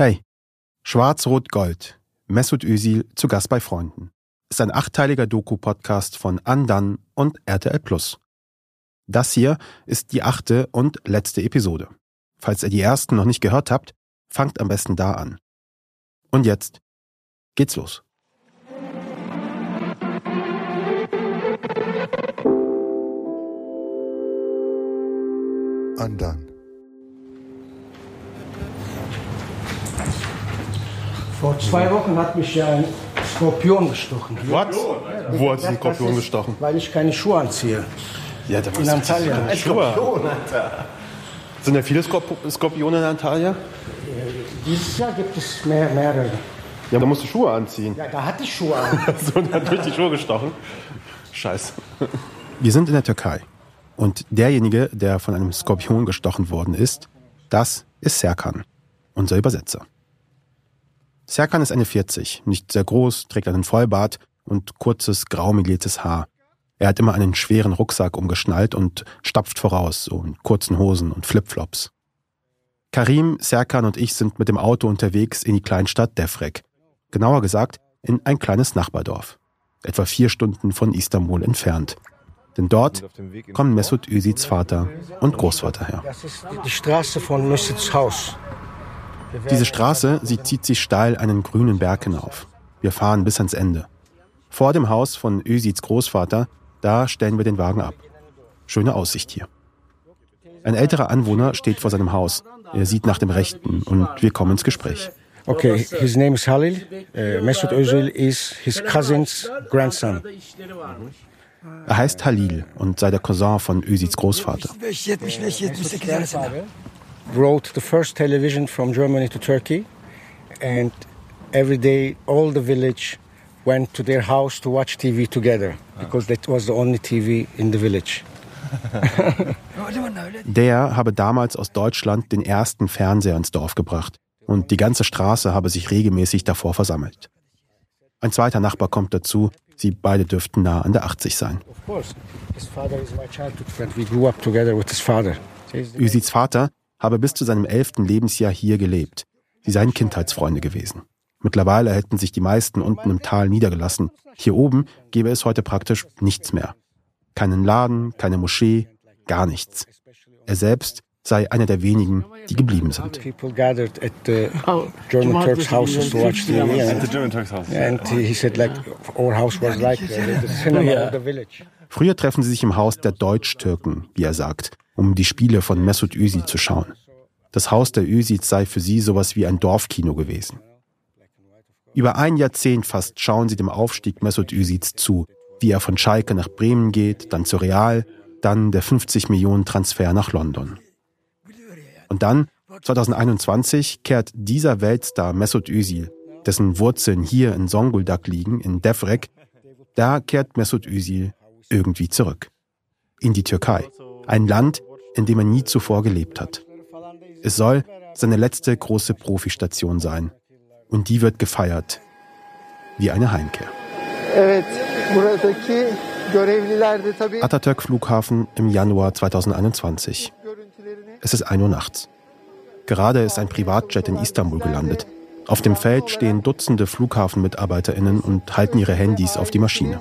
Hey, Schwarz-Rot-Gold. Mesut Özil zu Gast bei Freunden. Ist ein achteiliger Doku-Podcast von Andan und RTL Plus. Das hier ist die achte und letzte Episode. Falls ihr die ersten noch nicht gehört habt, fangt am besten da an. Und jetzt geht's los. Undone. Vor zwei Wochen hat mich ja ein Skorpion gestochen. Was? Wo hat sich ein Skorpion gestochen? Weil ich keine Schuhe anziehe. Ja, da In Antalya. Ein Skorpion, Alter. Sind da viele Skorp Skorpione in Antalya? Dieses Jahr gibt es mehr, mehrere. Ja, da musst du Schuhe anziehen. Ja, da hatte ich Schuhe an. So, und dann durch die Schuhe gestochen. Scheiße. Wir sind in der Türkei. Und derjenige, der von einem Skorpion gestochen worden ist, das ist Serkan, unser Übersetzer. Serkan ist eine 40, nicht sehr groß, trägt einen Vollbart und kurzes, graumeliertes Haar. Er hat immer einen schweren Rucksack umgeschnallt und stapft voraus, so in kurzen Hosen und Flipflops. Karim, Serkan und ich sind mit dem Auto unterwegs in die Kleinstadt Defrek. Genauer gesagt, in ein kleines Nachbardorf. Etwa vier Stunden von Istanbul entfernt. Denn dort kommen Mesut Özils Vater und Großvater her. Das ist die- Straße von Mesut's Haus. Diese Straße, sie zieht sich steil einen grünen Berg hinauf. Wir fahren bis ans Ende. Vor dem Haus von Özils Großvater, da stellen wir den Wagen ab. Schöne Aussicht hier. Ein älterer Anwohner steht vor seinem Haus. Er sieht nach dem Rechten und wir kommen ins Gespräch. Okay, his name is Halil. Uh, Mesut Özil is his cousin's grandson. Er heißt Halil und sei der Cousin von Özils Großvater. 75 78 arasında. Brought the first television from Germany to Turkey, and every day all the village went to their house to watch TV together because that was the only TV in the village. Der habe damals aus Deutschland den ersten Fernseher ins Dorf gebracht und die ganze Straße habe sich regelmäßig davor versammelt. Ein zweiter Nachbar kommt dazu, sie beide dürften nah an der 80 sein. Özils Vater habe bis zu seinem elften Lebensjahr hier gelebt. Sie seien Kindheitsfreunde gewesen. Mittlerweile hätten sich die meisten unten im Tal niedergelassen. Hier oben gäbe es heute praktisch nichts mehr. Keinen Laden, keine Moschee, gar nichts. Er selbst sei einer der wenigen, die geblieben sind. People gathered at the German Turks' houses to watch TV. And, and he he said, like, our house was like the cinema of the village. Früher treffen sie sich im Haus der Deutsch-Türken, wie er sagt, um die Spiele von Mesut Özil zu schauen. Das Haus der Özils sei für sie sowas wie ein Dorfkino gewesen. Über ein Jahrzehnt fast schauen sie dem Aufstieg Mesut Özils zu, wie er von Schalke nach Bremen geht, dann zu Real, dann der 50 Millionen Transfer nach London. Und dann, 2021, kehrt dieser Weltstar Mesut Özil, dessen Wurzeln hier in Zonguldak liegen, in Defrek, da kehrt Mesut Özil irgendwie zurück. In die Türkei. Ein Land, in dem er nie zuvor gelebt hat. Es soll seine letzte große Profistation sein. Und die wird gefeiert. Wie eine Heimkehr. Atatürk Flughafen im Januar 2021. görüntülerini Es ist 1 Uhr nachts. Gerade ist ein Privatjet in Istanbul gelandet. Auf dem Feld stehen Dutzende FlughafenmitarbeiterInnen und halten ihre Handys auf die Maschine.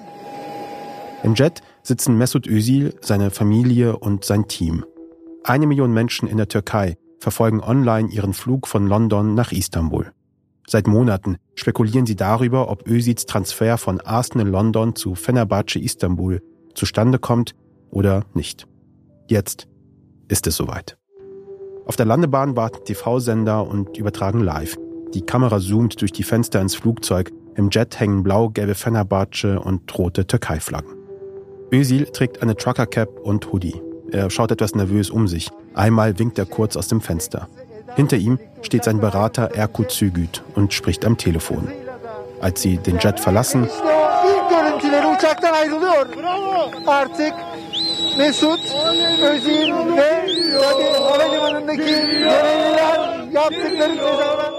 Im Jet sitzen Mesut Özil, seine Familie und sein Team. Eine Million Menschen in der Türkei verfolgen online ihren Flug von London nach Istanbul. Seit Monaten spekulieren sie darüber, ob Özils Transfer von Arsenal London zu Fenerbahce Istanbul zustande kommt oder nicht. Jetzt ist es soweit. Auf der Landebahn warten TV-Sender und übertragen live. Die Kamera zoomt durch die Fenster ins Flugzeug. Im Jet hängen blau-gelbe Fenerbahce und rote Türkei-Flaggen. Özil trägt eine Trucker-Cap und Hoodie. Er schaut etwas nervös um sich. Einmal winkt er kurz aus dem Fenster. Hinter ihm steht sein Berater Erkut Zügüt und spricht am Telefon. Als sie den Jet verlassen,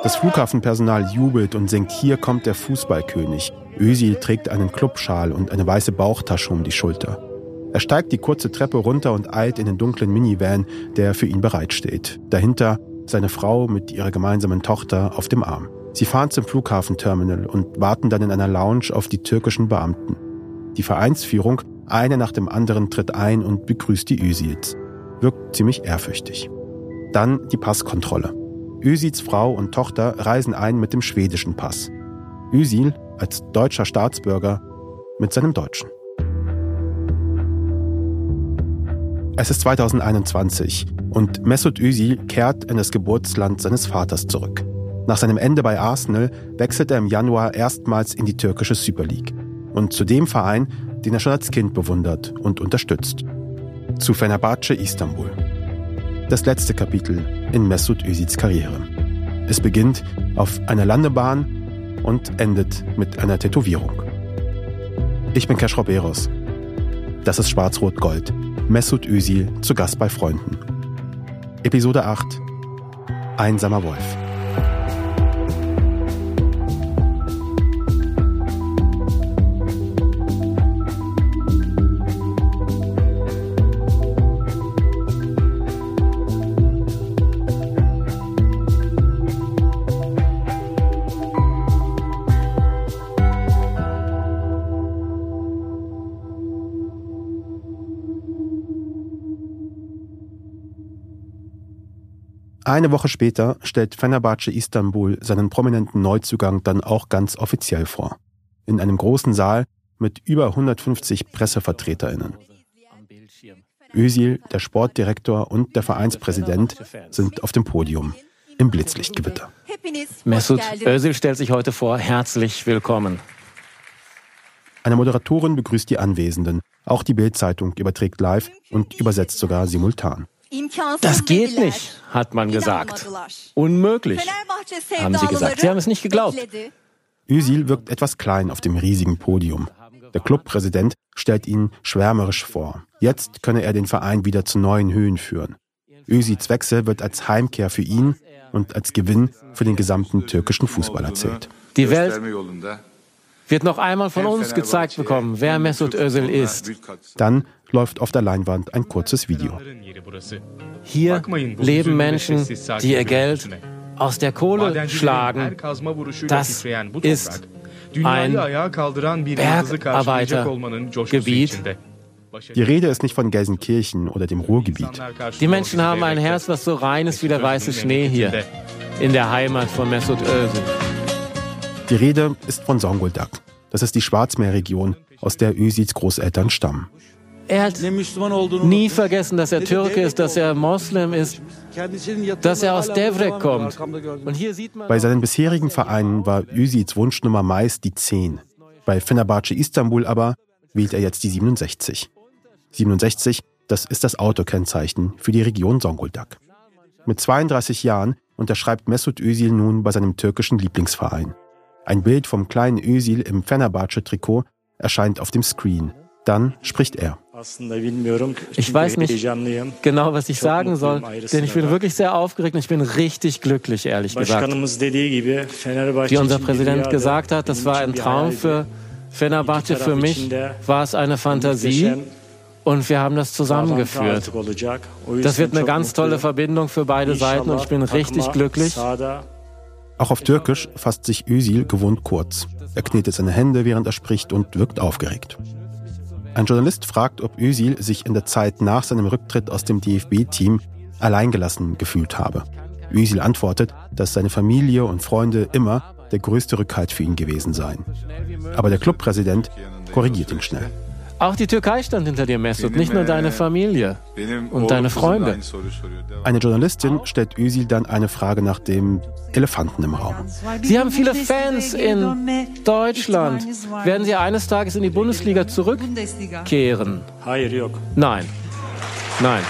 Das Flughafenpersonal jubelt und singt Hier kommt der Fußballkönig. Özil trägt einen Clubschal und eine weiße Bauchtasche um die Schulter. Er steigt die kurze Treppe runter und eilt in den dunklen Minivan, der für ihn bereitsteht. Dahinter seine Frau mit ihrer gemeinsamen Tochter auf dem Arm. Sie fahren zum Flughafenterminal und warten dann in einer Lounge auf die türkischen Beamten. Die Vereinsführung, eine nach dem anderen, tritt ein und begrüßt die Üsils. Wirkt ziemlich ehrfürchtig. Dann die Passkontrolle. Üsils Frau und Tochter reisen ein mit dem schwedischen Pass. Üsil als deutscher Staatsbürger mit seinem deutschen. Es ist 2021 und Mesut Özil kehrt in das Geburtsland seines Vaters zurück. Nach seinem Ende bei Arsenal wechselt er im Januar erstmals in die türkische Super League und zu dem Verein, den er schon als Kind bewundert und unterstützt. Zu Fenerbahce Istanbul. Das letzte Kapitel in Mesut Özils Karriere. Es beginnt auf einer Landebahn und endet mit einer Tätowierung. Ich bin Kesh Roberos. Das ist Schwarz-Rot-Gold. Mesut Özil zu Gast bei Freunden. Episode 8 Einsamer Wolf. Eine Woche später stellt Fenerbahce Istanbul seinen prominenten Neuzugang dann auch ganz offiziell vor. In einem großen Saal mit über 150 PressevertreterInnen. Özil, der Sportdirektor und der Vereinspräsident sind auf dem Podium im Blitzlichtgewitter. Mesut Özil stellt sich heute vor. Herzlich willkommen. Eine Moderatorin begrüßt die Anwesenden. Auch die Bild-Zeitung überträgt live und übersetzt sogar simultan. Das geht nicht, hat man gesagt. Unmöglich, haben sie gesagt. Sie haben es nicht geglaubt. Özil wirkt etwas klein auf dem riesigen Podium. Der Clubpräsident stellt ihn schwärmerisch vor. Jetzt könne er den Verein wieder zu neuen Höhen führen. Özils Wechsel wird als Heimkehr für ihn und als Gewinn für den gesamten türkischen Fußball erzählt. Die Welt wird noch einmal von uns gezeigt bekommen, wer Mesut Özil ist. Dann läuft auf der Leinwand ein kurzes Video. Hier leben Menschen, die ihr Geld aus der Kohle schlagen. Das ist ein Bergarbeitergebiet. Die Rede ist nicht von Gelsenkirchen oder dem Ruhrgebiet. Die Menschen haben ein Herz, das so rein ist wie der weiße Schnee hier in der Heimat von Mesut Özil. Die Rede ist von Zonguldak. Das ist die Schwarzmeerregion, aus der Özils Großeltern stammen. Er hat nie vergessen, dass er Türke ist, dass er Moslem ist, dass er aus Devrek kommt. Und hier sieht man Bei seinen bisherigen Vereinen war Özils Wunschnummer meist die 10. Bei Fenerbahce Istanbul aber wählt er jetzt die 67. 67, das ist das Autokennzeichen für die Region Zonguldak. Mit 32 Jahren unterschreibt Mesut Özil nun bei seinem türkischen Lieblingsverein. Ein Bild vom kleinen Özil im Fenerbahce-Trikot erscheint auf dem Screen. Dann spricht er. Ich weiß nicht genau, was ich sagen soll, denn ich bin wirklich sehr aufgeregt und ich bin richtig glücklich, ehrlich gesagt. Wie unser Präsident gesagt hat, das war ein Traum für Fenerbahce. Für mich war es eine Fantasie und wir haben das zusammengeführt. Das wird eine ganz tolle Verbindung für beide Seiten und ich bin richtig glücklich. Auch auf Türkisch fasst sich Özil gewohnt kurz. Er knetet seine Hände, während er spricht und wirkt aufgeregt. Ein Journalist fragt, ob Özil sich in der Zeit nach seinem Rücktritt aus dem DFB-Team alleingelassen gefühlt habe. Özil antwortet, dass seine Familie und Freunde immer der größte Rückhalt für ihn gewesen seien. Aber der Clubpräsident korrigiert ihn schnell. Auch die Türkei stand hinter dir, Mesut, nicht nur deine Familie und deine Freunde. Eine Journalistin stellt Özil dann eine Frage nach dem Elefanten im Raum. Sie haben viele Fans in Deutschland. Werden Sie eines Tages in die Bundesliga zurückkehren? Nein. Nein.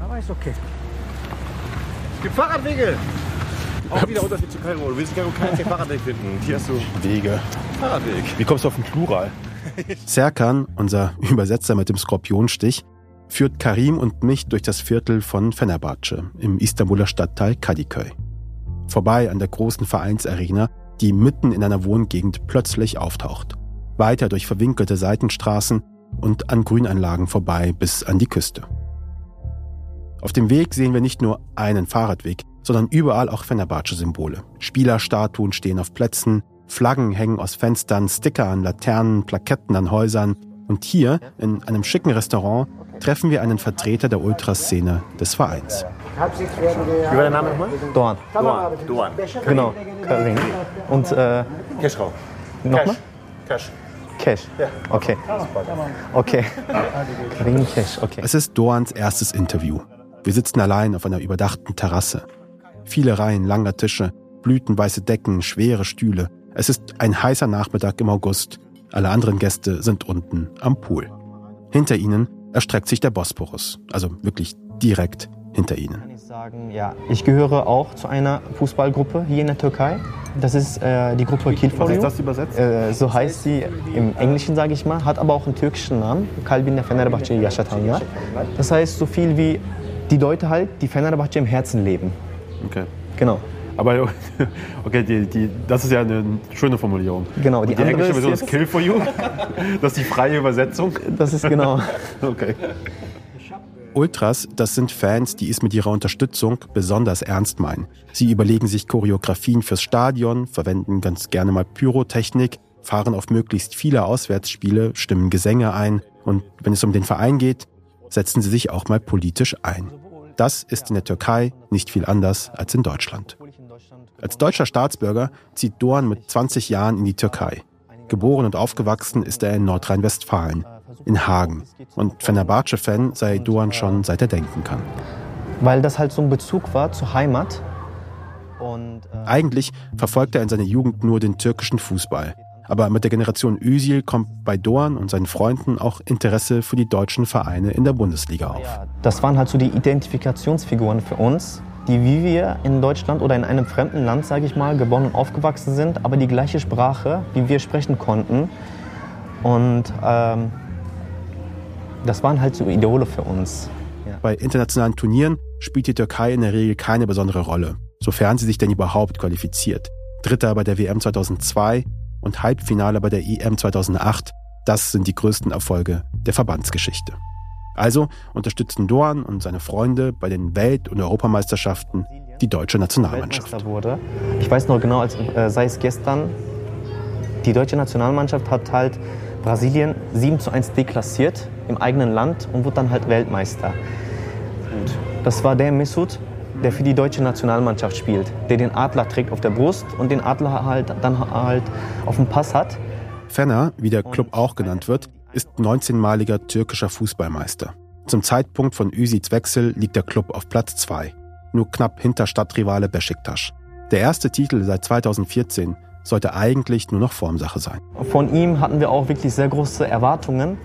Aber ist okay. Es gibt Fahrradwege. Auch wieder Unterschied zu Kairo. Du willst Kairo keinen Fahrradweg finden. Hier hast du Wege. Fahrradweg. Wie kommst du auf den Plural? Serkan, unser Übersetzer mit dem Skorpionstich, führt Karim und mich durch das Viertel von Fenerbahce im Istanbuler Stadtteil Kadıköy. Vorbei an der großen Vereinsarena, die mitten in einer Wohngegend plötzlich auftaucht. weiter durch verwinkelte Seitenstraßen und an Grünanlagen vorbei bis an die Küste. Auf dem Weg sehen wir nicht nur einen Fahrradweg, sondern überall auch Fenerbahce-Symbole. Spielerstatuen stehen auf Plätzen, Flaggen hängen aus Fenstern, Sticker an Laternen, Plaketten an Häusern. Und hier, in einem schicken Restaurant, treffen wir einen Vertreter der Ultraszene des Vereins. Wie war der Name nochmal? Dorn. Dorn. Dorn. Genau. Karin. Und äh, Keschrau. Nochmal? Cash. Cash. Okay. Okay. Karin Cash. Okay. Es ist Dorans erstes Interview. Wir sitzen allein auf einer überdachten Terrasse. Viele Reihen langer Tische, blütenweiße Decken, schwere Stühle. Es ist ein heißer Nachmittag im August. Alle anderen Gäste sind unten am Pool. Hinter ihnen erstreckt sich der Bosporus, also wirklich direkt hinter ihnen. Kann ich sagen, ja, ich gehöre auch zu einer Fußballgruppe hier in der Türkei. Das ist äh, die Gruppe Kill Was ist das übersetzt? Äh, so heißt sie im Englischen, sage ich mal, hat aber auch einen türkischen Namen. Kalbin der Fenerbahce Yaşatanlar. Das heißt so viel wie die Leute halt, die Fenerbahce im Herzen leben. Okay. Genau. Aber okay, die, die, das ist ja eine schöne Formulierung. Genau, die, die andere englische Version ist ist Kill for You. Das ist die freie Übersetzung. Das ist genau. Okay. Ultras, das sind Fans, die es mit ihrer Unterstützung besonders ernst meinen. Sie überlegen sich Choreografien fürs Stadion, verwenden ganz gerne mal Pyrotechnik, fahren auf möglichst viele Auswärtsspiele, stimmen Gesänge ein und wenn es um den Verein geht, setzen sie sich auch mal politisch ein. Das ist in der Türkei nicht viel anders als in Deutschland. Als deutscher Staatsbürger zieht Doğan mit 20 Jahren in die Türkei. Geboren und aufgewachsen ist er in Nordrhein-Westfalen, in Hagen. Und Fenerbahce-Fan sei Doğan schon seit er denken kann. Weil das halt so ein Bezug war zur Heimat. Und, äh, Eigentlich verfolgt er in seiner Jugend nur den türkischen Fußball. Aber mit der Generation Özil kommt bei Doğan und seinen Freunden auch Interesse für die deutschen Vereine in der Bundesliga auf. das waren halt so die Identifikationsfiguren für uns, die wie wir in Deutschland oder in einem fremden Land, sage ich mal, geboren und aufgewachsen sind, aber die gleiche Sprache, wie wir sprechen konnten. Und ähm, das waren halt so Idole für uns. Bei internationalen Turnieren spielt die Türkei in der Regel keine besondere Rolle, sofern sie sich denn überhaupt qualifiziert. Dritter bei der WM 2002 und Halbfinale bei der EM 2008, das sind die größten Erfolge der Verbandsgeschichte. Also unterstützen Doğan und seine Freunde bei den Welt- und Europameisterschaften die deutsche Nationalmannschaft. Wurde. Ich weiß noch genau, als, äh, sei es gestern, die deutsche Nationalmannschaft hat halt Brasilien 7 zu 1 deklassiert im eigenen Land und wurde dann halt Weltmeister. Das war der Mesut, der für die deutsche Nationalmannschaft spielt, der den Adler trägt auf der Brust und den Adler halt dann halt auf dem Pass hat. Fenner, wie der Club auch genannt wird, ist 19-maliger türkischer Fußballmeister. Zum Zeitpunkt von Üsids Wechsel liegt der Club auf Platz 2, nur knapp hinter Stadtrivale Besiktas. Der erste Titel seit 2014 sollte eigentlich nur noch Formsache sein. Von ihm hatten wir auch wirklich sehr große Erwartungen.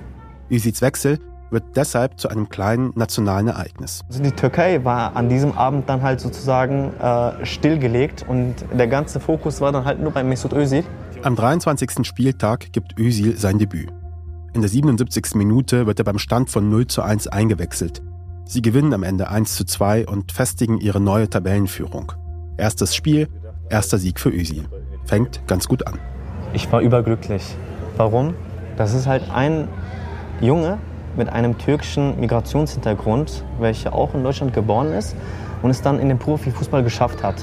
Üsids Wechsel wird deshalb zu einem kleinen nationalen Ereignis. Also die Türkei war an diesem Abend dann halt sozusagen äh, stillgelegt und der ganze Fokus war dann halt nur bei Mesut Özil. Am 23. Spieltag gibt Özil sein Debüt. In der 77. Minute wird er beim Stand von 0 zu 1 eingewechselt. Sie gewinnen am Ende 1 zu 2 und festigen ihre neue Tabellenführung. Erstes Spiel, erster Sieg für Özil. Fängt ganz gut an. Ich war überglücklich. Warum? Das ist halt ein Junge mit einem türkischen Migrationshintergrund, welcher auch in Deutschland geboren ist und es dann in den Profifußball geschafft hat.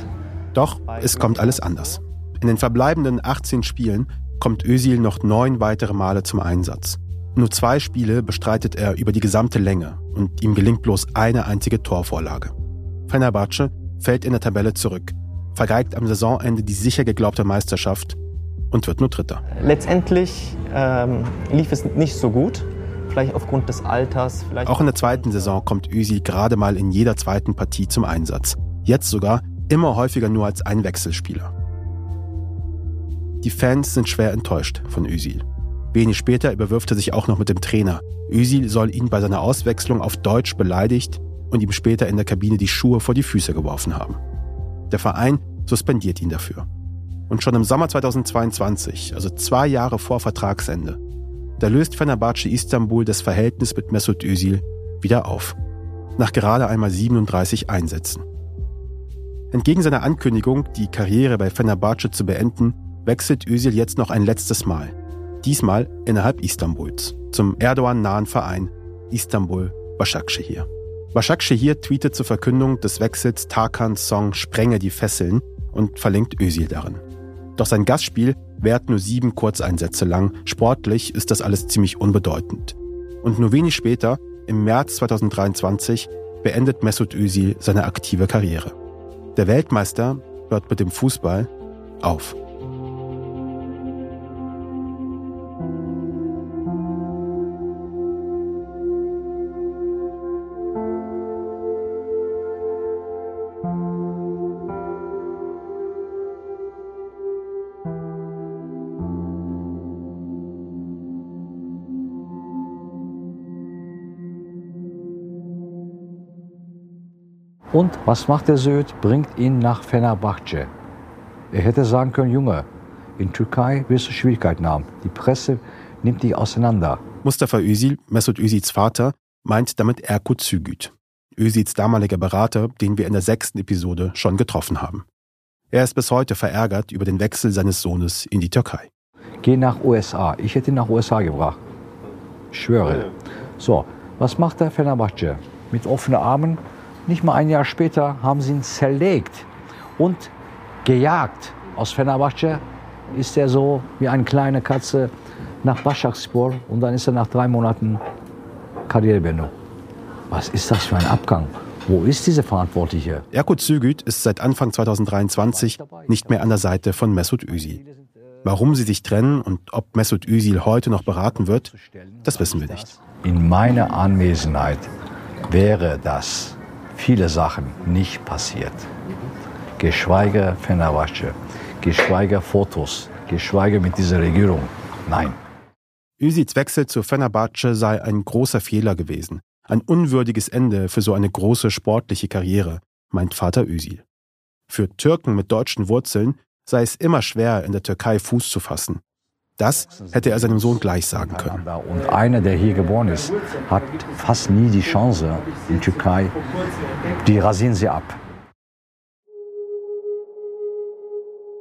Doch es kommt alles anders. In den verbleibenden 18 Spielen kommt Özil noch neun weitere Male zum Einsatz. Nur zwei Spiele bestreitet er über die gesamte Länge und ihm gelingt bloß eine einzige Torvorlage. Fenerbahce fällt in der Tabelle zurück, vergeigt am Saisonende die sicher geglaubte Meisterschaft und wird nur Dritter. Letztendlich ähm, lief es nicht so gut, vielleicht aufgrund des Alters. Vielleicht Auch in der zweiten Saison kommt Özil gerade mal in jeder zweiten Partie zum Einsatz. Jetzt sogar immer häufiger nur als Einwechselspieler. Die Fans sind schwer enttäuscht von Özil. Wenig später überwirft er sich auch noch mit dem Trainer. Özil soll ihn bei seiner Auswechslung auf Deutsch beleidigt und ihm später in der Kabine die Schuhe vor die Füße geworfen haben. Der Verein suspendiert ihn dafür. Und schon im Sommer 2022, also zwei Jahre vor Vertragsende, da löst Fenerbahce Istanbul das Verhältnis mit Mesut Özil wieder auf. Nach gerade einmal 37 Einsätzen. Entgegen seiner Ankündigung, die Karriere bei Fenerbahce zu beenden, wechselt Özil jetzt noch ein letztes Mal. Diesmal innerhalb Istanbuls, zum Erdogan-nahen Verein Istanbul Başakşehir. Başakşehir tweetet zur Verkündung des Wechsels Tarkans Song Sprenge die Fesseln und verlinkt Özil darin. Doch sein Gastspiel währt nur sieben Kurzeinsätze lang. Sportlich ist das alles ziemlich unbedeutend. Und nur wenig später, im März 2023, beendet Mesut Özil seine aktive Karriere. Der Weltmeister hört mit dem Fußball auf. Und was macht der Söd? Bringt ihn nach Fenerbahce. Er hätte sagen können, Junge, in Türkei wirst du Schwierigkeiten haben. Die Presse nimmt dich auseinander. Mustafa Özil, Mesut Özils Vater, meint damit Erkut Zügüt. Özils damaliger Berater, den wir in der sechsten Episode schon getroffen haben. Er ist bis heute verärgert über den Wechsel seines Sohnes in die Türkei. Geh nach USA. Ich hätte ihn nach USA gebracht. Ich schwöre. So, was macht der Fenerbahce? Mit offenen Armen nicht mal ein Jahr später haben sie ihn zerlegt und gejagt. Aus Fenerbahce ist er so wie eine kleine Katze nach Başakspor und dann ist er nach drei Monaten Karrierebeendigung. Was ist das für ein Abgang? Wo ist diese Verantwortliche? Erkut Zügüt ist seit Anfang 2023 nicht mehr an der Seite von Mesut Özil. Warum sie sich trennen und ob Mesut Özil heute noch beraten wird, das wissen wir nicht. In meiner Anwesenheit wäre das viele Sachen nicht passiert. Geschweige Fenerbahce, geschweige Fotos, geschweige mit dieser Regierung. Nein. Özils Wechsel zu Fenerbahce sei ein großer Fehler gewesen. Ein unwürdiges Ende für so eine große sportliche Karriere, meint Vater Özil. Für Türken mit deutschen Wurzeln sei es immer schwer, in der Türkei Fuß zu fassen. Das hätte er seinem Sohn gleich sagen können. Und einer, der hier geboren ist, hat fast nie die Chance in Türkei. Die rasieren sie ab.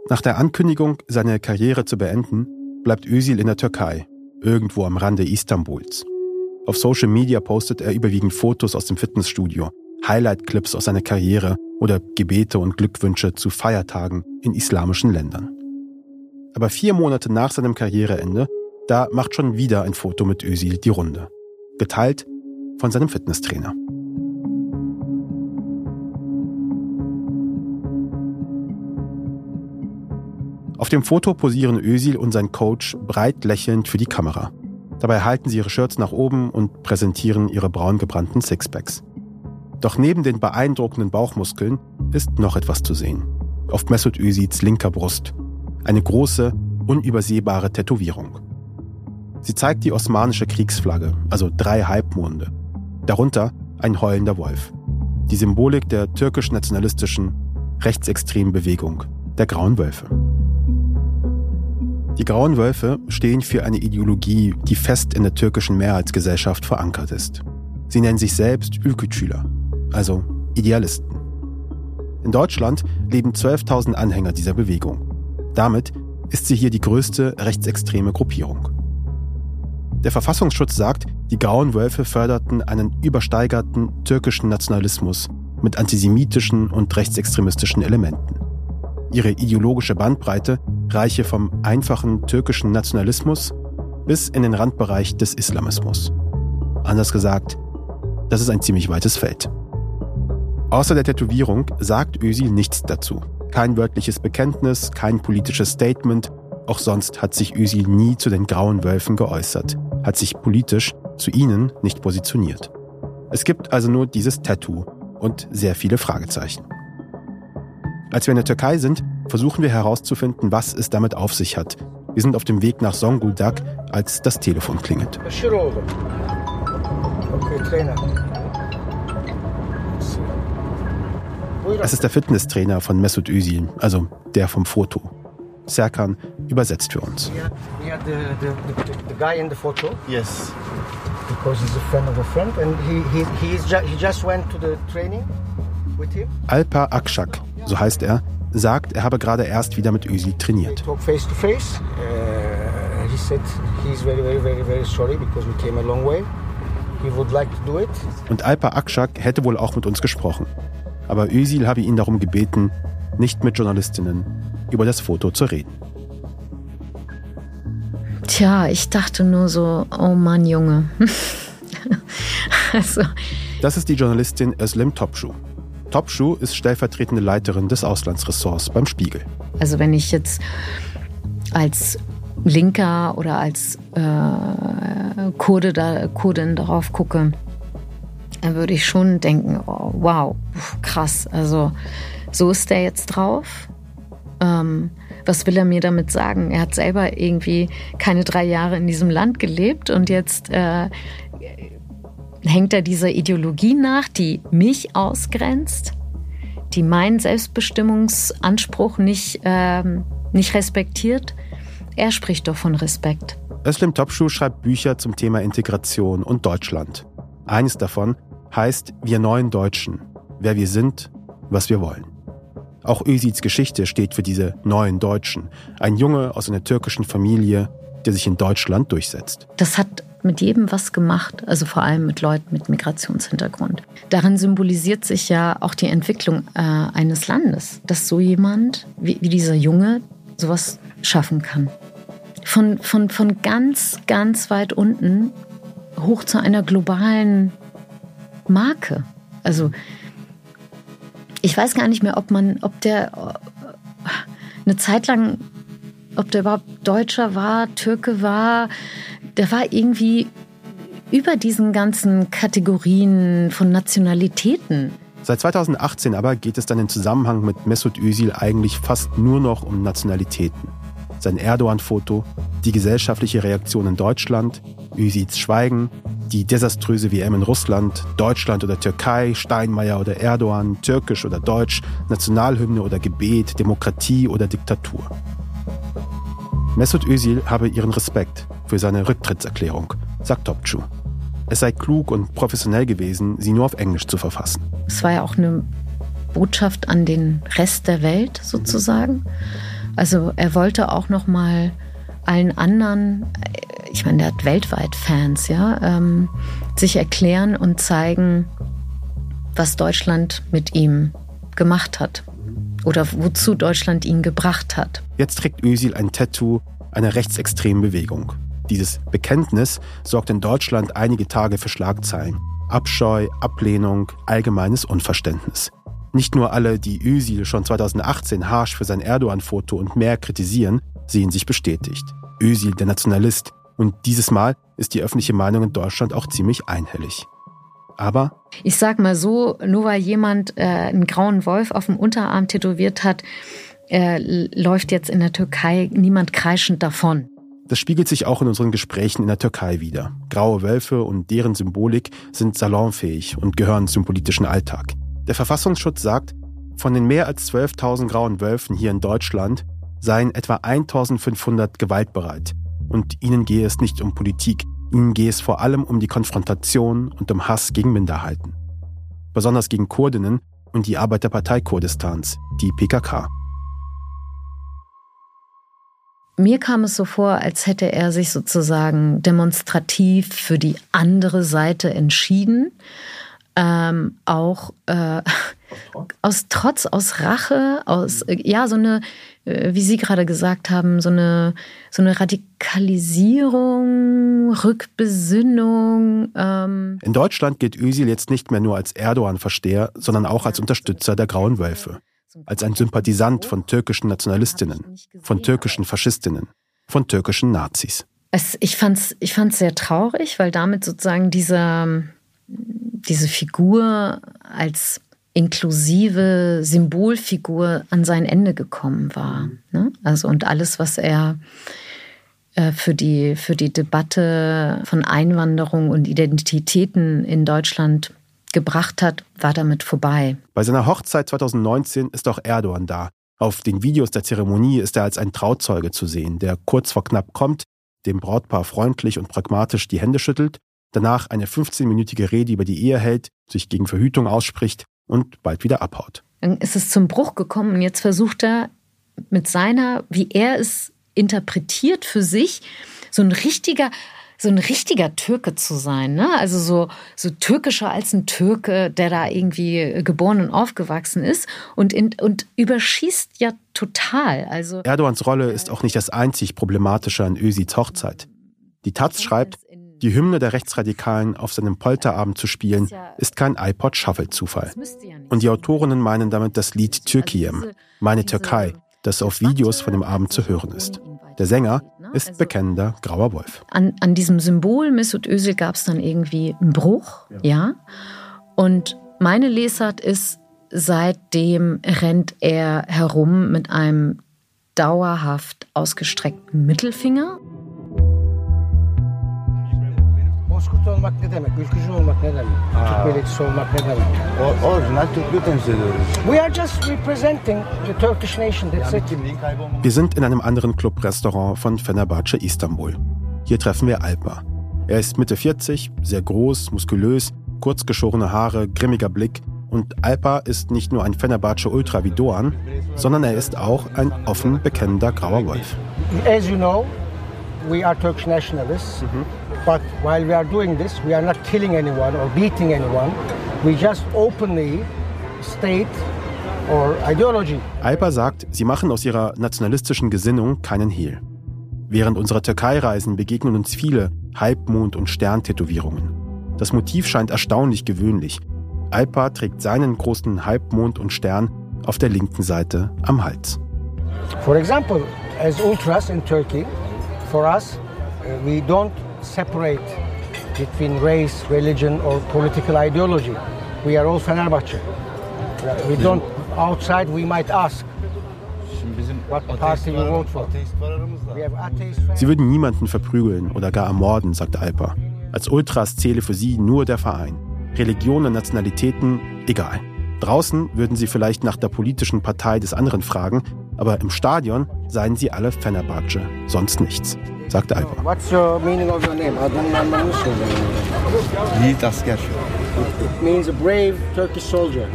Nach der Ankündigung, seine Karriere zu beenden, bleibt Özil in der Türkei, irgendwo am Rande Istanbuls. Auf Social Media postet er überwiegend Fotos aus dem Fitnessstudio, Highlight-Clips aus seiner Karriere oder Gebete und Glückwünsche zu Feiertagen in islamischen Ländern. Aber vier Monate nach seinem Karriereende, da macht schon wieder ein Foto mit Özil die Runde. Geteilt von seinem Fitnesstrainer. Auf dem Foto posieren Özil und sein Coach breit lächelnd für die Kamera. Dabei halten sie ihre Shirts nach oben und präsentieren ihre braun gebrannten Sixpacks. Doch neben den beeindruckenden Bauchmuskeln ist noch etwas zu sehen. Auf Mesut Özils linker Brust eine große, unübersehbare Tätowierung. Sie zeigt die osmanische Kriegsflagge, also drei Halbmonde. Darunter ein heulender Wolf. Die Symbolik der türkisch-nationalistischen, rechtsextremen Bewegung, der Grauen Wölfe. Die Grauen Wölfe stehen für eine Ideologie, die fest in der türkischen Mehrheitsgesellschaft verankert ist. Sie nennen sich selbst Ülkücüler, also Idealisten. In Deutschland leben 12.000 Anhänger dieser Bewegung. Damit ist sie hier die größte rechtsextreme Gruppierung. Der Verfassungsschutz sagt, die Grauen Wölfe förderten einen übersteigerten türkischen Nationalismus mit antisemitischen und rechtsextremistischen Elementen. Ihre ideologische Bandbreite reiche vom einfachen türkischen Nationalismus bis in den Randbereich des Islamismus. Anders gesagt, das ist ein ziemlich weites Feld. Außer der Tätowierung sagt Özil nichts dazu. Kein wörtliches Bekenntnis, kein politisches Statement. Auch sonst hat sich Özil nie zu den grauen Wölfen geäußert, hat sich politisch zu ihnen nicht positioniert. Es gibt also nur dieses Tattoo und sehr viele Fragezeichen. Als wir in der Türkei sind, versuchen wir herauszufinden, was es damit auf sich hat. Wir sind auf dem Weg nach Zonguldak, als das Telefon klingelt. Okay, Trainer. Es ist der Fitnesstrainer von Mesut Özil, also der vom Foto. Serkan übersetzt für uns. Yeah, the, the, the, the guy in the photo. Yes. Because he's a friend of a friend and he, he, he's ju he just went to the training with him. Alpa Akshak, so heißt er, sagt, er habe gerade erst wieder mit Özil trainiert. Face to face. Uh, he said he's very, very, very, very sorry because we came a long way. He would like to do it. Und Alpa Akshak hätte wohl auch mit uns gesprochen. Aber Özil habe ihn darum gebeten, nicht mit Journalistinnen über das Foto zu reden. Tja, ich dachte nur so, oh Mann, Junge. also. Das ist die Journalistin Özlem Topschuh. Topschuh ist stellvertretende Leiterin des Auslandsressorts beim Spiegel. Also wenn ich jetzt als Linker oder als äh, Kurde da, Kurdin darauf gucke, dann würde ich schon denken, oh, wow, krass. Also so ist der jetzt drauf. Ähm, was will er mir damit sagen? Er hat selber irgendwie keine drei Jahre in diesem Land gelebt und jetzt äh, hängt er dieser Ideologie nach, die mich ausgrenzt, die meinen Selbstbestimmungsanspruch nicht, äh, nicht respektiert. Er spricht doch von Respekt. Özlem Topschuh schreibt Bücher zum Thema Integration und Deutschland. Eines davon heißt Wir neuen Deutschen, wer wir sind, was wir wollen. Auch Özils Geschichte steht für diese neuen Deutschen. Ein Junge aus einer türkischen Familie, der sich in Deutschland durchsetzt. Das hat mit jedem was gemacht, also vor allem mit Leuten mit Migrationshintergrund. Darin symbolisiert sich ja auch die Entwicklung äh, eines Landes, dass so jemand wie, wie dieser Junge sowas schaffen kann. Von, von, von ganz, ganz weit unten hoch zu einer globalen Marke. Also ich weiß gar nicht mehr, ob man, ob der eine Zeit lang, ob der überhaupt Deutscher war, Türke war, der war irgendwie über diesen ganzen Kategorien von Nationalitäten. Seit 2018 aber geht es dann im Zusammenhang mit Mesut Özil eigentlich fast nur noch um Nationalitäten. Sein Erdogan-Foto, die gesellschaftliche Reaktion in Deutschland, Özils Schweigen, die desaströse WM in Russland, Deutschland oder Türkei, Steinmeier oder Erdogan, Türkisch oder Deutsch, Nationalhymne oder Gebet, Demokratie oder Diktatur. Mesut Özil habe ihren Respekt für seine Rücktrittserklärung, sagt Topçu. Es sei klug und professionell gewesen, sie nur auf Englisch zu verfassen. Es war ja auch eine Botschaft an den Rest der Welt sozusagen. Also er wollte auch noch mal allen anderen ich meine, der hat weltweit Fans, ja, ähm, sich erklären und zeigen, was Deutschland mit ihm gemacht hat oder wozu Deutschland ihn gebracht hat. Jetzt trägt Özil ein Tattoo einer rechtsextremen Bewegung. Dieses Bekenntnis sorgt in Deutschland einige Tage für Schlagzeilen. Abscheu, Ablehnung, allgemeines Unverständnis. Nicht nur alle, die Özil schon 2018 harsch für sein Erdogan-Foto und mehr kritisieren, sehen sich bestätigt. Özil, der Nationalist, und dieses Mal ist die öffentliche Meinung in Deutschland auch ziemlich einhellig. Aber ich sag mal so, nur weil jemand äh, einen grauen Wolf auf dem Unterarm tätowiert hat, äh, läuft jetzt in der Türkei niemand kreischend davon. Das spiegelt sich auch in unseren Gesprächen in der Türkei wieder. Graue Wölfe und deren Symbolik sind salonfähig und gehören zum politischen Alltag. Der Verfassungsschutz sagt, von den mehr als 12.000 grauen Wölfen hier in Deutschland seien etwa 1.500 gewaltbereit und ihnen gehe es nicht um Politik, ihnen gehe es vor allem um die Konfrontation und um Hass gegen Minderheiten. Besonders gegen Kurdinnen und die Arbeiterpartei Kurdistans, die PKK. Mir kam es so vor, als hätte er sich sozusagen demonstrativ für die andere Seite entschieden. Ähm, auch äh, aus Trotz, aus Rache, aus, ja, so eine äh, wie Sie gerade gesagt haben, so eine, so eine Radikalisierung, Rückbesinnung. Ähm. In Deutschland gilt Özil jetzt nicht mehr nur als Erdogan-Versteher, sondern auch als Unterstützer der Grauen Wölfe. Als ein Sympathisant von türkischen Nationalistinnen, von türkischen Faschistinnen, von türkischen Nazis. Es, ich fand es ich fand's sehr traurig, weil damit sozusagen diese, diese Figur als inklusive Symbolfigur an sein Ende gekommen war. Mhm. Ne? Also und alles, was er äh, für die, für die Debatte von Einwanderung und Identitäten in Deutschland gebracht hat, war damit vorbei. Bei seiner Hochzeit 2019 ist auch Erdogan da. Auf den Videos der Zeremonie ist er als ein Trauzeuge zu sehen, der kurz vor knapp kommt, dem Brautpaar freundlich und pragmatisch die Hände schüttelt, danach eine 15-minütige Rede über die Ehe hält, sich gegen Verhütung ausspricht und bald wieder abhaut. Dann ist es zum Bruch gekommen und jetzt versucht er mit seiner, wie er es interpretiert für sich, so ein richtiger, so ein richtiger Türke zu sein, ne? Also so, so türkischer als ein Türke, der da irgendwie geboren und aufgewachsen ist und, in, und überschießt ja total. Also Erdogans Rolle ist auch nicht das einzig Problematische an Özils Hochzeit. Die Taz schreibt, die Hymne der Rechtsradikalen auf seinem Polterabend zu spielen, ist kein iPod-Shuffle-Zufall. Und die Autorinnen meinen damit das Lied Türkiem, meine Türkei, das auf Videos von dem Abend zu hören ist. Der Sänger ist also bekennender grauer Wolf. An, an diesem Symbol Mesut Özil gab es dann irgendwie einen Bruch, ja. ja. Und meine Lesart ist, seitdem rennt er herum mit einem dauerhaft ausgestreckten Mittelfinger Bozkurt olmak ne demek? Ülkücü olmak ne demek? Türk milliyetçisi olmak ne demek? O, orijinal Türklüğü temsil ediyoruz. We are just representing the Turkish nation, that's it. Wir sind in einem anderen Clubrestaurant von Fenerbahce Istanbul. Hier treffen wir Alpa. Er ist Mitte 40, sehr groß, muskulös, kurzgeschorene Haare, grimmiger Blick und Alpa ist nicht nur ein Fenerbahce Ultra wie Doğan, sondern er ist auch ein offen bekennender grauer Wolf. As you know, we are Turkish nationalists. Mhm. But while we are doing this, we are not killing anyone or beating anyone. We just openly state our ideology. Alper sagt, sie machen aus ihrer nationalistischen Gesinnung keinen Hehl. Während unserer Türkei-Reisen begegnen uns viele Halbmond- und Sterntätowierungen. Das Motiv scheint erstaunlich gewöhnlich. Alpa trägt seinen großen Halbmond und Stern auf der linken Seite am Hals. For example, as ultras in Turkey, for us, uh, we don't separate between race, religion, or political ideology. We are all Fenerbahce. We don't, outside we might ask, what party you vote for. Sie würden niemanden verprügeln oder gar ermorden, sagt Alper. Als Ultras zähle für sie nur der Verein. Religion und Nationalitäten, egal. Draußen würden sie vielleicht nach der politischen Partei des anderen fragen, aber im Stadion seien sie alle Fenerbahce, sonst nichts sagte Alper. What's your meaning of your name? It means a brave Turkish soldier.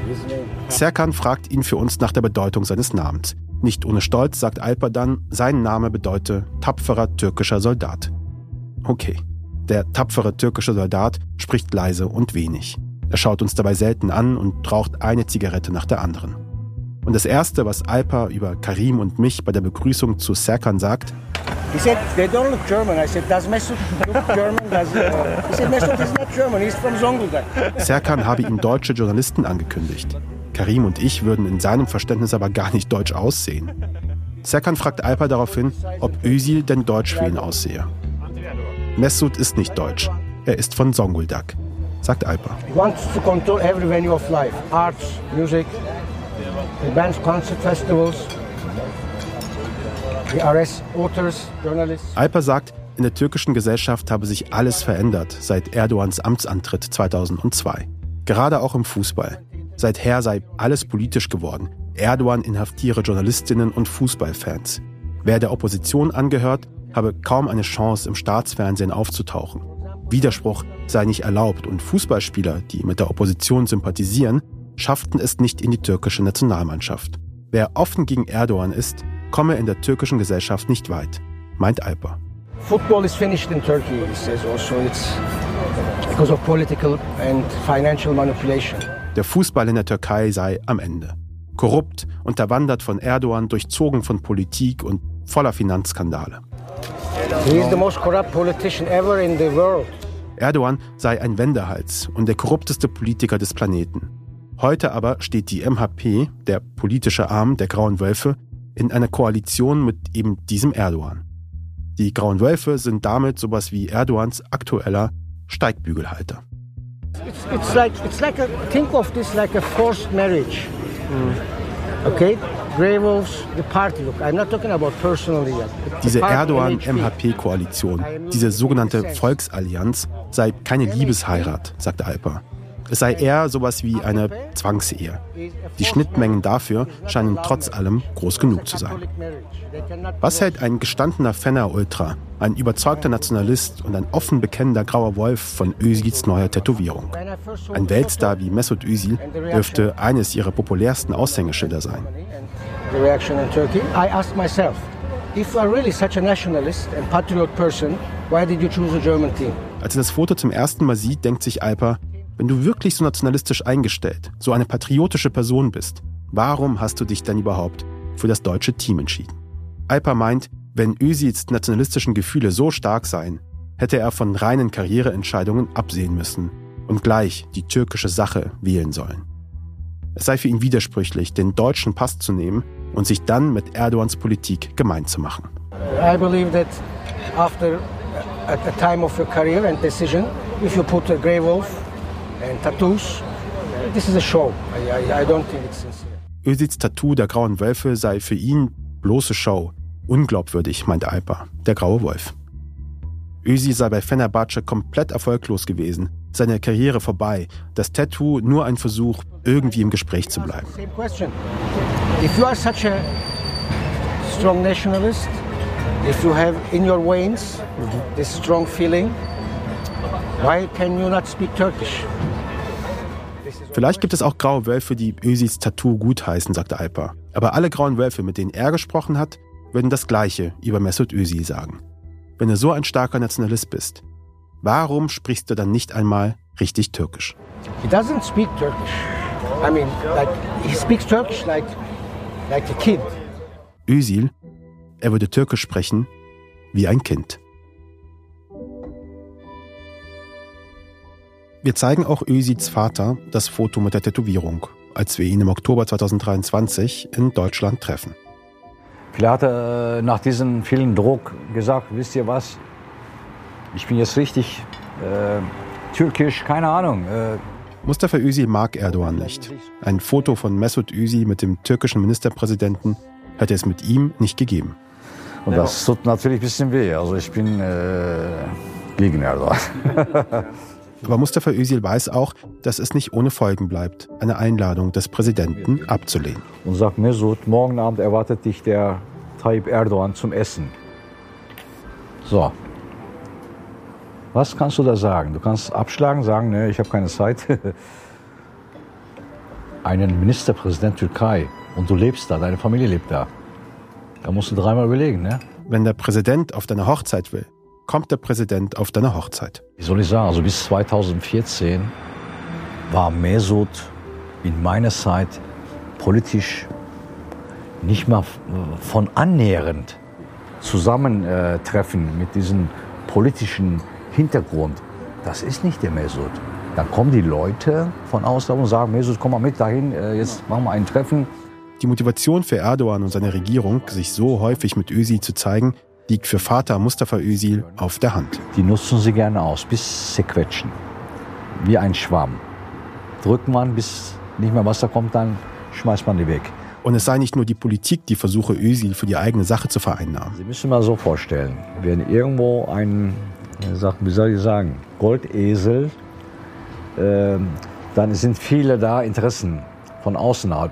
Serkan fragt ihn für uns nach der Bedeutung seines Namens. Nicht ohne Stolz sagt Alper dann, sein Name bedeute tapferer türkischer Soldat. Okay, der tapfere türkische Soldat spricht leise und wenig. Er schaut uns dabei selten an und raucht eine Zigarette nach der anderen. Und das Erste, was Alper über Karim und mich bei der Begrüßung zu Serkan sagt, He said, they don't look German. I said, does Mesut look German? Does, uh, he said, Mesut is not German, he's from Zonguldak. Serkan habe ihm deutsche Journalisten angekündigt. Karim und ich würden in seinem Verständnis aber gar nicht deutsch aussehen. Serkan fragt Alper daraufhin, ob Özil denn deutsch für ihn aussehe. Mesut ist nicht deutsch, er ist von Zonguldak, sagt Alper. He wants to control every venue of life, arts, music, bands, concert festivals, Alper sagt, in der türkischen Gesellschaft habe sich alles verändert seit Erdogans Amtsantritt 2002. Gerade auch im Fußball. Seither sei alles politisch geworden. Erdogan inhaftiere Journalistinnen und Fußballfans. Wer der Opposition angehört, habe kaum eine Chance, im Staatsfernsehen aufzutauchen. Widerspruch sei nicht erlaubt und Fußballspieler, die mit der Opposition sympathisieren, schafften es nicht in die türkische Nationalmannschaft. Wer offen gegen Erdogan ist, komme in der türkischen Gesellschaft nicht weit, meint Alper. Football is finished in Turkey, he says also it's because of political and financial manipulation. Der Fußball in der Türkei sei am Ende. Korrupt, unterwandert von Erdogan, durchzogen von Politik und voller Finanzskandale. He is the most corrupt politician ever in the world. Erdogan sei ein Wendehals und der korrupteste Politiker des Planeten. Heute aber steht die MHP, der politische Arm der Grauen Wölfe, in einer Koalition mit eben diesem Erdogan. Die Grauen Wölfe sind damit sowas wie Erdogans aktueller Steigbügelhalter. It's, it's like, it's like a, think of this like a forced marriage. Mm. Okay? Grey Wolves, the party. Look, I'm not talking about personally. Diese Erdogan-MHP-Koalition, diese sogenannte Volksallianz, sei keine Liebesheirat, sagt Alper. Es sei eher sowas wie eine Zwangsehe. Die Schnittmengen dafür scheinen trotz allem groß genug zu sein. Was hält ein gestandener Fenner-Ultra, ein überzeugter Nationalist und ein offen bekennender grauer Wolf von Özils neuer Tätowierung? Ein Weltstar wie Mesut Özil dürfte eines ihrer populärsten Aushängeschilder sein. Als er das Foto zum ersten Mal sieht, denkt sich Alper, wenn du wirklich so nationalistisch eingestellt, so eine patriotische Person bist, warum hast du dich dann überhaupt für das deutsche Team entschieden? Alper meint, wenn Özils nationalistischen Gefühle so stark seien, hätte er von reinen Karriereentscheidungen absehen müssen und gleich die türkische Sache wählen sollen. Es sei für ihn widersprüchlich, den deutschen Pass zu nehmen und sich dann mit Erdogans Politik gemein zu machen. I believe that after at the time of your career and decision, if you put a grey wolf and tattoos, this is a show. I, I, I don't think it's sincere. Özils Tattoo der grauen Wölfe sei für ihn bloße Show. Unglaubwürdig, meint Alper, der graue Wolf. Özil sei bei Fenerbahce komplett erfolglos gewesen, seine Karriere vorbei, das Tattoo nur ein Versuch, irgendwie im Gespräch zu bleiben. If you are such a strong nationalist, if you have in your veins this strong feeling, why can you not speak Turkish? Vielleicht gibt es auch graue Wölfe, die Özils Tattoo gutheißen, sagte Alper. Aber alle grauen Wölfe, mit denen er gesprochen hat, würden das Gleiche über Mesut Özil sagen. Wenn du so ein starker Nationalist bist, warum sprichst du dann nicht einmal richtig Türkisch? He doesn't speak Turkish. I mean, like he speaks Turkish like like a kid. Özil, er würde Türkisch sprechen wie ein Kind. Wir zeigen auch Özils Vater das Foto mit der Tätowierung, als wir ihn im Oktober 2023 in Deutschland treffen. Vielleicht hat er äh, nach diesem vielen Druck gesagt, wisst ihr was, ich bin jetzt richtig äh, türkisch, keine Ahnung. Äh, Mustafa Özil mag Erdogan nicht. Ein Foto von Mesut Özil mit dem türkischen Ministerpräsidenten hätte es mit ihm nicht gegeben. Und das tut natürlich ein bisschen weh. Also ich bin äh, gegen Erdogan. Aber Mustafa Özil weiß auch, dass es nicht ohne Folgen bleibt, eine Einladung des Präsidenten abzulehnen. Und sagt Mesut, morgen Abend erwartet dich der Tayyip Erdogan zum Essen. So. Was kannst du da sagen? Du kannst abschlagen, sagen, ne, ich habe keine Zeit. Einen Ministerpräsident Türkei und du lebst da, deine Familie lebt da. Da musst du dreimal überlegen, ne? Wenn der Präsident auf deine Hochzeit will, kommt der Präsident auf deine Hochzeit. Wie soll ich sagen, also bis 2014 war Mesut in meiner Zeit politisch nicht mal von annähernd zusammentreffen mit diesem politischen Hintergrund. Das ist nicht der Mesut. Dann kommen die Leute von außen und sagen, Mesut, komm mal mit dahin, äh, jetzt machen wir ein Treffen. Die Motivation für Erdogan und seine Regierung, sich so häufig mit Özil zu zeigen, liegt für Vater Mustafa Özil auf der Hand. Die nutzen sie gerne aus, bis sie quetschen. Wie ein Schwamm. Drückt man, bis nicht mehr Wasser kommt, dann schmeißt man die weg. Und es sei nicht nur die Politik, die versuche, Özil für die eigene Sache zu vereinnahmen. Sie müssen mal so vorstellen, wenn irgendwo ein, wie soll ich sagen, Goldesel, äh, dann sind viele da Interessen von außerhalb.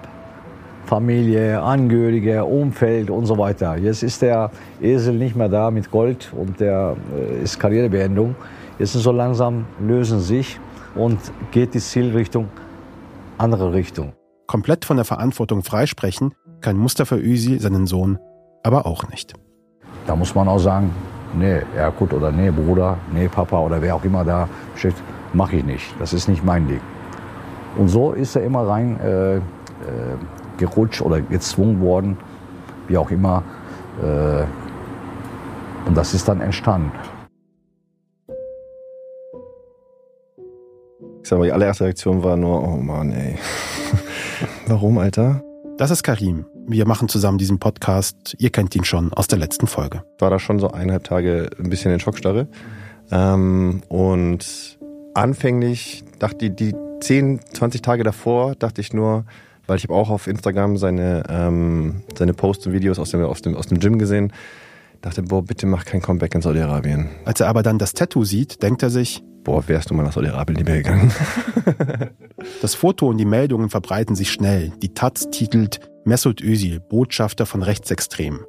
Familie, Angehörige, Umfeld und so weiter. Jetzt ist der Esel nicht mehr da mit Gold und der äh, ist Karrierebeendung. Jetzt so langsam lösen sich und geht die Zielrichtung andere Richtung. Komplett von der Verantwortung freisprechen kann Mustafa Özil seinen Sohn aber auch nicht. Da muss man auch sagen, nee, Erkut oder nee, Bruder, nee, Papa oder wer auch immer da steht, mache ich nicht. Das ist nicht mein Ding. Und so ist er immer rein äh, äh, gerutscht oder gezwungen worden, wie auch immer. Äh, und das ist dann entstanden. Ich sag mal, die allererste Reaktion war nur, oh Mann, ey. Warum, Alter? Das ist Karim. Wir machen zusammen diesen Podcast. Ihr kennt ihn schon aus der letzten Folge. War da schon so eineinhalb Tage ein bisschen in Schockstarre. Ähm, und anfänglich dachte ich, die 10, 20 Tage davor, dachte ich nur, weil ich habe auch auf Instagram seine, ähm, seine Posts und Videos aus dem, aus, dem, aus dem Gym gesehen. Dachte, boah, bitte mach kein Comeback in Saudi-Arabien. Als er aber dann das Tattoo sieht, denkt er sich, boah, wärst du mal nach Saudi-Arabien lieber gegangen. das Foto und die Meldungen verbreiten sich schnell. Die Taz titelt Mesut Özil, Botschafter von Rechtsextremen.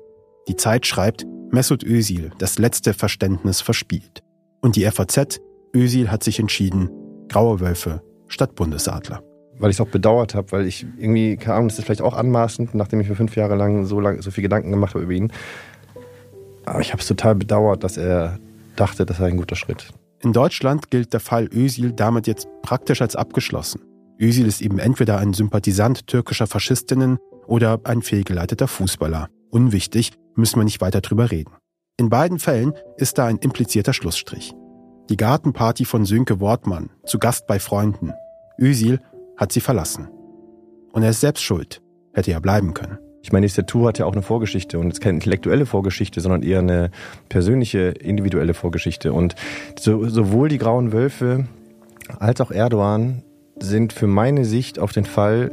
Die Zeit schreibt, Mesut Özil, das letzte Verständnis verspielt. Und die FAZ, Özil hat sich entschieden, graue Wölfe statt Bundesadler weil ich es auch bedauert habe, weil ich irgendwie, keine Ahnung, das ist vielleicht auch anmaßend, nachdem ich mir fünf Jahre lang so, lang, so viel Gedanken gemacht habe über ihn. Aber ich habe es total bedauert, dass er dachte, das sei ein guter Schritt. In Deutschland gilt der Fall Özil damit jetzt praktisch als abgeschlossen. Özil ist eben entweder ein Sympathisant türkischer Faschistinnen oder ein fehlgeleiteter Fußballer. Unwichtig, müssen wir nicht weiter drüber reden. In beiden Fällen ist da ein implizierter Schlussstrich. Die Gartenparty von Sönke Wortmann, zu Gast bei Freunden. Özil hat sie verlassen. Und er ist selbst schuld. Hätte ja bleiben können. Ich meine, diese Tattoo hat ja auch eine Vorgeschichte und es ist keine intellektuelle Vorgeschichte, sondern eher eine persönliche, individuelle Vorgeschichte. Und so, sowohl die Grauen Wölfe als auch Erdogan sind für meine Sicht auf den Fall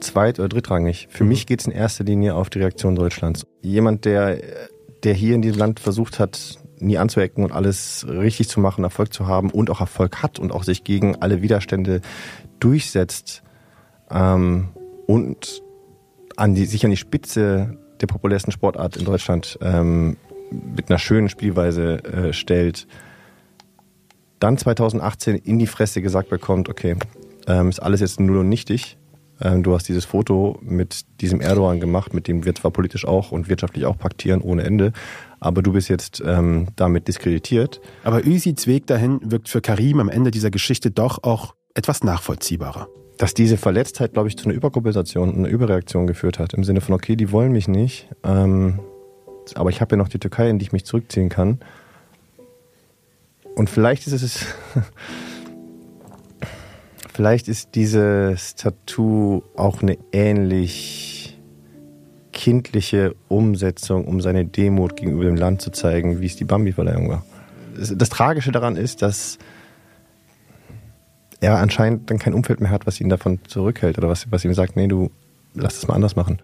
zweit- oder drittrangig. Für mhm. mich geht es in erster Linie auf die Reaktion Deutschlands. Jemand, der, der hier in diesem Land versucht hat, nie anzuecken und alles richtig zu machen, Erfolg zu haben und auch Erfolg hat und auch sich gegen alle Widerstände durchsetzt ähm, und an die, sich an die Spitze der populärsten Sportart in Deutschland ähm, mit einer schönen Spielweise äh, stellt, dann 2018 in die Fresse gesagt bekommt, okay, ähm, ist alles jetzt null und nichtig. Ähm, du hast dieses Foto mit diesem Erdogan gemacht, mit dem wir zwar politisch auch und wirtschaftlich auch paktieren ohne Ende, aber du bist jetzt ähm, damit diskreditiert. Aber Üsids Weg dahin wirkt für Karim am Ende dieser Geschichte doch auch etwas nachvollziehbarer dass diese Verletztheit, glaube ich, zu einer Überkompensation einer Überreaktion geführt hat. Im Sinne von, okay, die wollen mich nicht, ähm, aber ich habe ja noch die Türkei, in die ich mich zurückziehen kann. Und vielleicht ist es, vielleicht ist dieses Tattoo auch eine ähnlich kindliche Umsetzung, um seine Demut gegenüber dem Land zu zeigen, wie es die Bambi-Verleihung war. Das Tragische daran ist, dass er anscheinend dann kein Umfeld mehr hat, was ihn davon zurückhält oder was, was ihm sagt, nee, du lass es mal anders machen.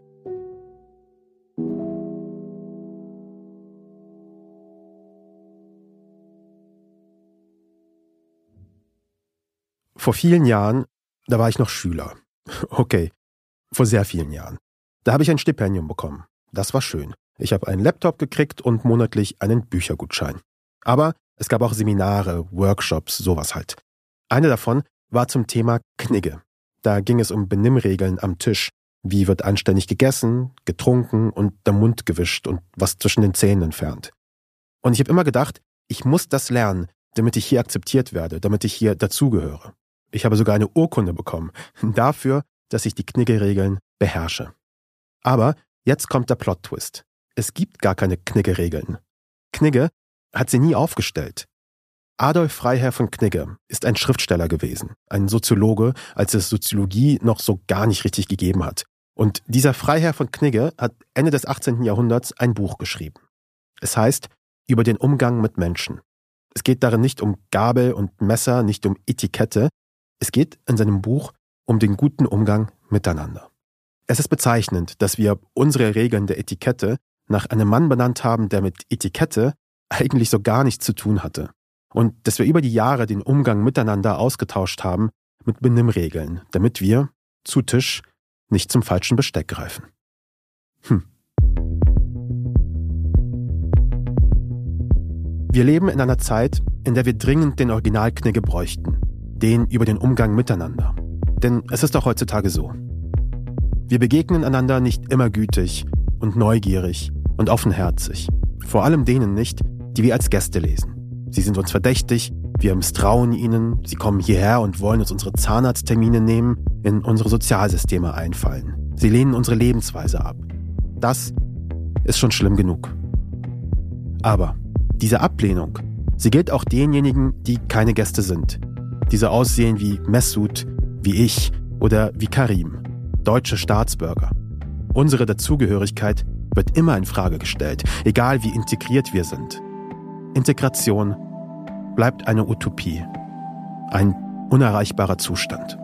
Vor vielen Jahren, da war ich noch Schüler. Okay, vor sehr vielen Jahren. Da habe ich ein Stipendium bekommen. Das war schön. Ich habe einen Laptop gekriegt und monatlich einen Büchergutschein. Aber es gab auch Seminare, Workshops, sowas halt. Eine davon war zum Thema Knigge. Da ging es um Benimmregeln am Tisch. Wie wird anständig gegessen, getrunken und der Mund gewischt und was zwischen den Zähnen entfernt. Und ich habe immer gedacht, ich muss das lernen, damit ich hier akzeptiert werde, damit ich hier dazugehöre. Ich habe sogar eine Urkunde bekommen, dafür, dass ich die Knigge-Regeln beherrsche. Aber jetzt kommt der Plot-Twist. Es gibt gar keine Knigge-Regeln. Knigge hat sie nie aufgestellt. Adolf Freiherr von Knigge ist ein Schriftsteller gewesen, ein Soziologe, als es Soziologie noch so gar nicht richtig gegeben hat. Und dieser Freiherr von Knigge hat Ende des 18. Jahrhunderts ein Buch geschrieben. Es heißt Über den Umgang mit Menschen. Es geht darin nicht um Gabel und Messer, nicht um Etikette. Es geht in seinem Buch um den guten Umgang miteinander. Es ist bezeichnend, dass wir unsere Regeln der Etikette nach einem Mann benannt haben, der mit Etikette eigentlich so gar nichts zu tun hatte und dass wir über die Jahre den Umgang miteinander ausgetauscht haben mit Benimmregeln, damit wir zu Tisch nicht zum falschen Besteck greifen. Hm. Wir leben in einer Zeit, in der wir dringend den Originalknigge bräuchten, den über den Umgang miteinander. Denn es ist doch heutzutage so. Wir begegnen einander nicht immer gütig und neugierig und offenherzig. Vor allem denen nicht, die wir als Gäste lesen. Sie sind uns verdächtig, wir misstrauen ihnen, sie kommen hierher und wollen uns unsere Zahnarzttermine nehmen, in unsere Sozialsysteme einfallen. Sie lehnen unsere Lebensweise ab. Das ist schon schlimm genug. Aber diese Ablehnung, sie gilt auch denjenigen, die keine Gäste sind. Diese aussehen wie Messoud, wie ich oder wie Karim, deutsche Staatsbürger. Unsere Dazugehörigkeit wird immer in Frage gestellt, egal wie integriert wir sind. Integration bleibt eine Utopie, ein unerreichbarer Zustand.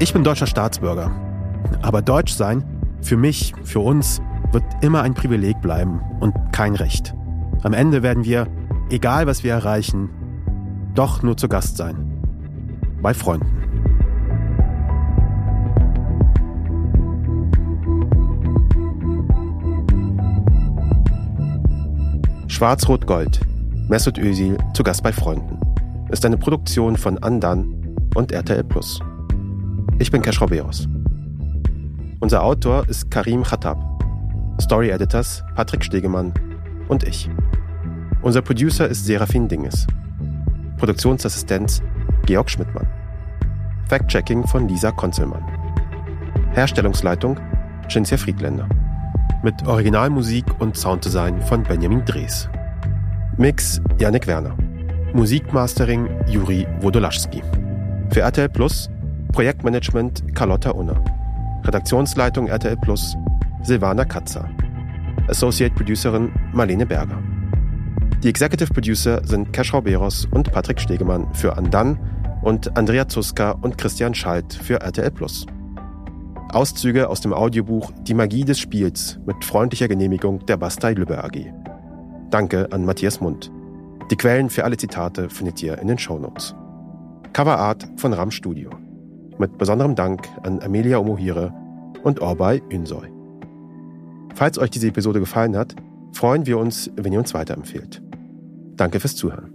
Ich bin deutscher Staatsbürger, aber Deutsch sein, für mich, für uns, wird immer ein Privileg bleiben und kein Recht. Am Ende werden wir, egal was wir erreichen, doch nur zu Gast sein. Bei Freunden. Schwarz-Rot-Gold. Mesut Özil zu Gast bei Freunden. Ist eine Produktion von Andan und RTL Plus. Ich bin Kesh Robeos. Unser Autor ist Karim Khattab. Story Editors Patrick Stegemann und ich. Unser Producer ist Serafin Dinges. Produktionsassistenz Georg Schmidtmann. Fact-Checking von Lisa Konzelmann. Herstellungsleitung Cinzia Friedländer. Mit Originalmusik und Sounddesign von Benjamin Drees. Mix Janik Werner. Musikmastering Juri Wodolaschski. Für RTL Plus Projektmanagement Carlotta Unner. Redaktionsleitung RTL Plus Silvana Katzer. Associate Producerin Marlene Berger. Die Executive Producer sind Keschrau Beros und Patrick Stegemann für Andan und Andrea Zuska und Christian Schalt für RTL Plus. Auszüge aus dem Audiobuch Die Magie des Spiels mit freundlicher Genehmigung der Bastei Lübbe AG. Danke an Matthias Mund. Die Quellen für alle Zitate findet ihr in den Shownotes. Coverart von Ram Studio. Mit besonderem Dank an Amelia Omohire und Orbay Ünsoy. Falls euch diese Episode gefallen hat, freuen wir uns, wenn ihr uns weiterempfehlt. Danke fürs Zuhören.